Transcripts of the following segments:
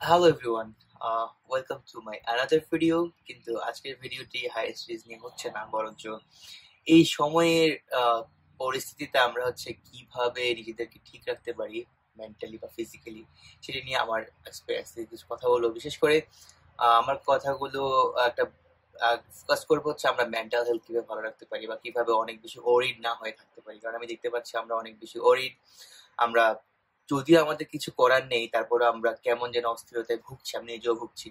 Hello everyone welcome to my another video কিন্তু আজকের ভিডিওটি হাই স্টেজ নিয়ে হচ্ছে না, বরঞ্চ এই সময়ের পরিস্থিতিতে আমরা হচ্ছে কীভাবে নিজেদেরকে ঠিক রাখতে পারি মেন্টালি বা ফিজিক্যালি সেটা নিয়ে আমার কথা বলব। বিশেষ করে আমার কথাগুলো একটা ফোকাস করব হচ্ছে আমরা মেন্টাল হেলথ কীভাবে ভালো রাখতে পারি বা কীভাবে অনেক বেশি ওরিড না হয়ে থাকতে পারি। কারণ আমি দেখতে পাচ্ছি আমরা অনেক বেশি ওরিড আমরা যদিও আমাদের কিছু করার নেই তারপরে আমরা কেমন যেন অস্থিরতায় ভুগছি আমি নিজেও ভুগছি।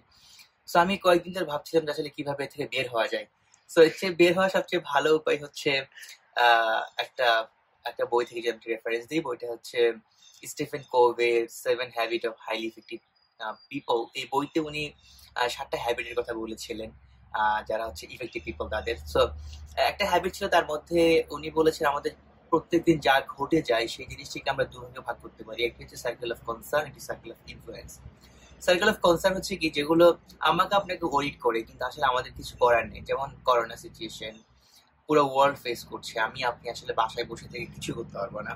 সো আমি কয়েকদিন ধরে ভাবছিলাম যে আসলে কীভাবে থেকে বের হওয়া যায়। সো এর চেয়ে বের হওয়ার সবচেয়ে ভালো উপায় হচ্ছে একটা একটা বই থেকে যে আমি রেফারেন্স দিই, বইটা হচ্ছে Stephen কোভের seven habit of highly effective people এই বইতে উনি সাতটা হ্যাবিটের কথা বলেছিলেন যারা হচ্ছে ইফেক্টিভ পিপল তাদের। সো একটা হ্যাবিট ছিল তার মধ্যে উনি বলেছেন আমাদের প্রত্যেকদিন যা ঘটে যায়, সেই জিনিসটিকে আমরা দুভাগে ভাগ করতে পারি। একটি হচ্ছে সার্কেল অফ কনসার্ন একটি circle of influence circle of concern হচ্ছে কি? যেগুলো আমাকে আপনাকে ওরিড করে, কিন্তু আসলে আমাদের কিছু করার নেই। যেমন করোনা সিচুয়েশন পুরো ওয়ার্ল্ড ফেস করছে। আমি, আপনি আসলে বাসায় বসে থেকে কিছু করতে পারব না।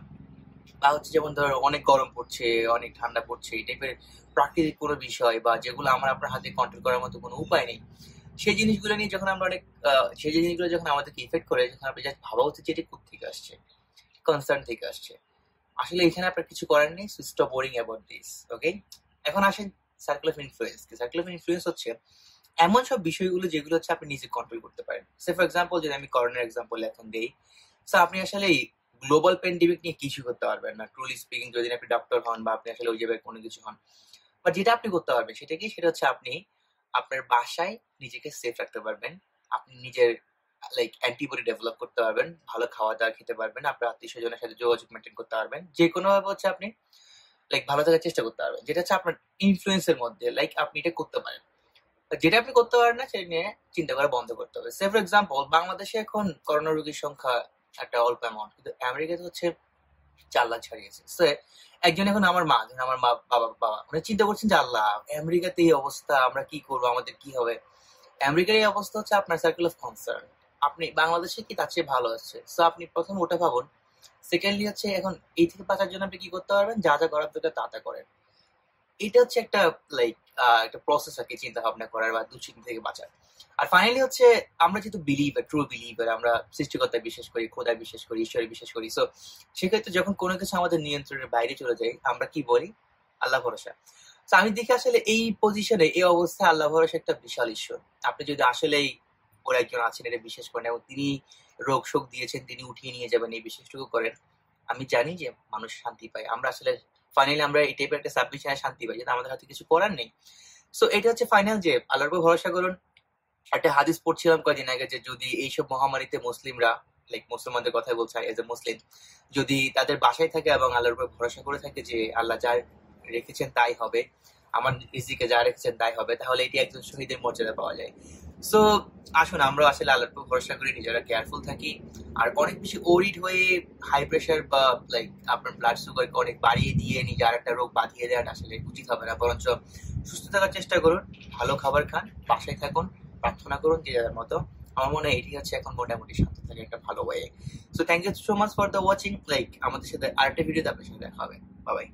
বা হচ্ছে যেমন ধরো, অনেক গরম পড়ছে, অনেক ঠান্ডা পড়ছে, এই টাইপের প্রাকৃতিক কোনো বিষয় বা যেগুলো আমার আপনার হাতে কন্ট্রোল করার মতো কোনো উপায় নেই। সেই জিনিসগুলো নিয়ে যখন আমরা অনেক সেই জিনিসগুলো যখন আমাদেরকে ইফেক্ট করে, যখন আপনি জাস্ট ভাবা উচিত যে এটা কোথেকে আসছে। কনসার্ন থেকে আসছে। আসলে এখানে আপনার কিছু করার নেই stop worrying about this okay এখন আসেন circle of influence circle of influence হচ্ছে এমন সব বিষয়গুলো যেগুলো হচ্ছে আপনি নিজে কন্ট্রোল করতে পারেন। সে ফর এক্সাম্পল যদি আমি করোনার এক্সাম্পল এখন দিই সো আপনি আসলে গ্লোবাল প্যান্ডেমিক নিয়ে কিছু করতে পারবেন না। ট্রুলি স্পিকিং যদি আপনি ডক্টর হন বা আপনি আসলে ওই জায়গায় কোনো কিছু হন। বা যেটা আপনি করতে পারবেন সেটা কি? সেটা হচ্ছে আপনি আপনার বাসায় নিজেকে সেফ রাখতে পারবেন। আপনি নিজের লাইক অ্যান্টিবডি ডেভেলপ করতে পারবেন, ভালো খাওয়া দাওয়া খেতে পারবেন, আপনার আত্মীয় স্বজনের সাথে যোগাযোগ মেনটেন করতে পারবেন, যে কোনো ভাবে হচ্ছে আপনি লাইক ভালো থাকার চেষ্টা করতে পারবেন। যেটা হচ্ছে আপনার ইনফ্লুয়েন্সের মধ্যে লাইক আপনি এটা করতে পারেন। যেটা আপনি করতে পারেন না, সেটা নিয়ে চিন্তা করা বন্ধ করতে হবে। সে ফর এক্সাম্পল বাংলাদেশে এখন করোনা রোগীর সংখ্যা একটা অল্প অ্যামাউন্ট কিন্তু আমেরিকাতে হচ্ছে চার লাখ ছাড়িয়েছে। সো একজন এখন আমার মা, ধরুন আমার মা, বাবা বাবা, উনি চিন্তা করছেন যে, আল্লাহ, আমেরিকাতে এই অবস্থা, আমরা কি করব, আমাদের কি হবে? আমেরিকার এই অবস্থা হচ্ছে আপনার সার্কেল অফ কনসার্ন আপনি বাংলাদেশে কি তার চেয়ে ভালো আছে? সো আপনি প্রথম ওটা ভাবুন। সেকেন্ডলি হচ্ছে এখন এই থেকে বাঁচার জন্য আপনি কি করতে পারবেন? যা যা করার দরকার তা তা করেন। এটা হচ্ছে একটা লাইক একটা প্রসেস আর কি চিন্তা ভাবনা করার বা দুশ্চিন্তা থেকে বাঁচার। আর ফাইনালি হচ্ছে আমরা যেহেতু বিলিভার ট্রু বিলিভার আমরা সৃষ্টিকর্তায় বিশ্বাস করি, খোদায় বিশ্বাস করি, ঈশ্বরে বিশ্বাস করি। সো সেক্ষেত্রে যখন কোনো কিছু আমাদের নিয়ন্ত্রণের বাইরে চলে যায়, আমরা কি বলি? আল্লাহ ভরসা। তো আমি দেখি আসলে এই পজিশনে এই অবস্থায় আল্লাহ ভরসা একটা বিশাল ঈশ্বর। আপনি যদি আসলেই ওর একজন আছেন এটা বিশ্বাস করেন এবং তিনি রোগ শোক দিয়েছেন, তিনি উঠিয়ে নিয়ে যাবেন, এই বিশ্বাসটুকু করেন। আমি জানি যে মানুষ শান্তি পায়। আমরা আসলে ফাইনালি আমরা এই টাইপের একটা সাবমিশনে শান্তি পাই যেটা আমাদের হাতে কিছু করার নেই। সো এটা হচ্ছে ফাইনাল যে, আল্লাহর উপর ভরসা করুন। একটা হাদিস পড়ছিলাম কদিন আগে যে, যদি এইসব মহামারীতে মুসলিমরা লাইক মুসলমানদের কথাই বলছে এজ এ মুসলিম যদি তাদের বাসায় থাকে এবং আল্লাহর উপর ভরসা করে থাকে যে, আল্লাহ যা রেখেছেন তাই হবে, আমার রিজিকে যা রেখেছেন তাই হবে, তাহলে এটি একজন শহীদের মর্যাদা পাওয়া যায়। সো আসুন আমরা আসলে আল্লাহর উপর ভরসা করি, নিজেরা কেয়ারফুল থাকি। আর অনেক বেশি ওরিড হয়ে হাই প্রেশার বা লাইক আপনার ব্লাড সুগারকে অনেক বাড়িয়ে দিয়ে, নিজে আর একটা রোগ বাঁধিয়ে দেওয়াটা আসলে উচিত হবে না। বরঞ্চ সুস্থ থাকার চেষ্টা করুন, ভালো খাবার খান, বাসায় থাকুন, প্রার্থনা করুন যে যাদের মতো। আমার মনে হয় এটি হচ্ছে এখন মোটামুটি শান্ত থাকে একটা ভালো way so thank you so much for the watching like আমাদের সাথে আরেকটা ভিডিওতে আপনার সাথে দেখা হবে। বাবাই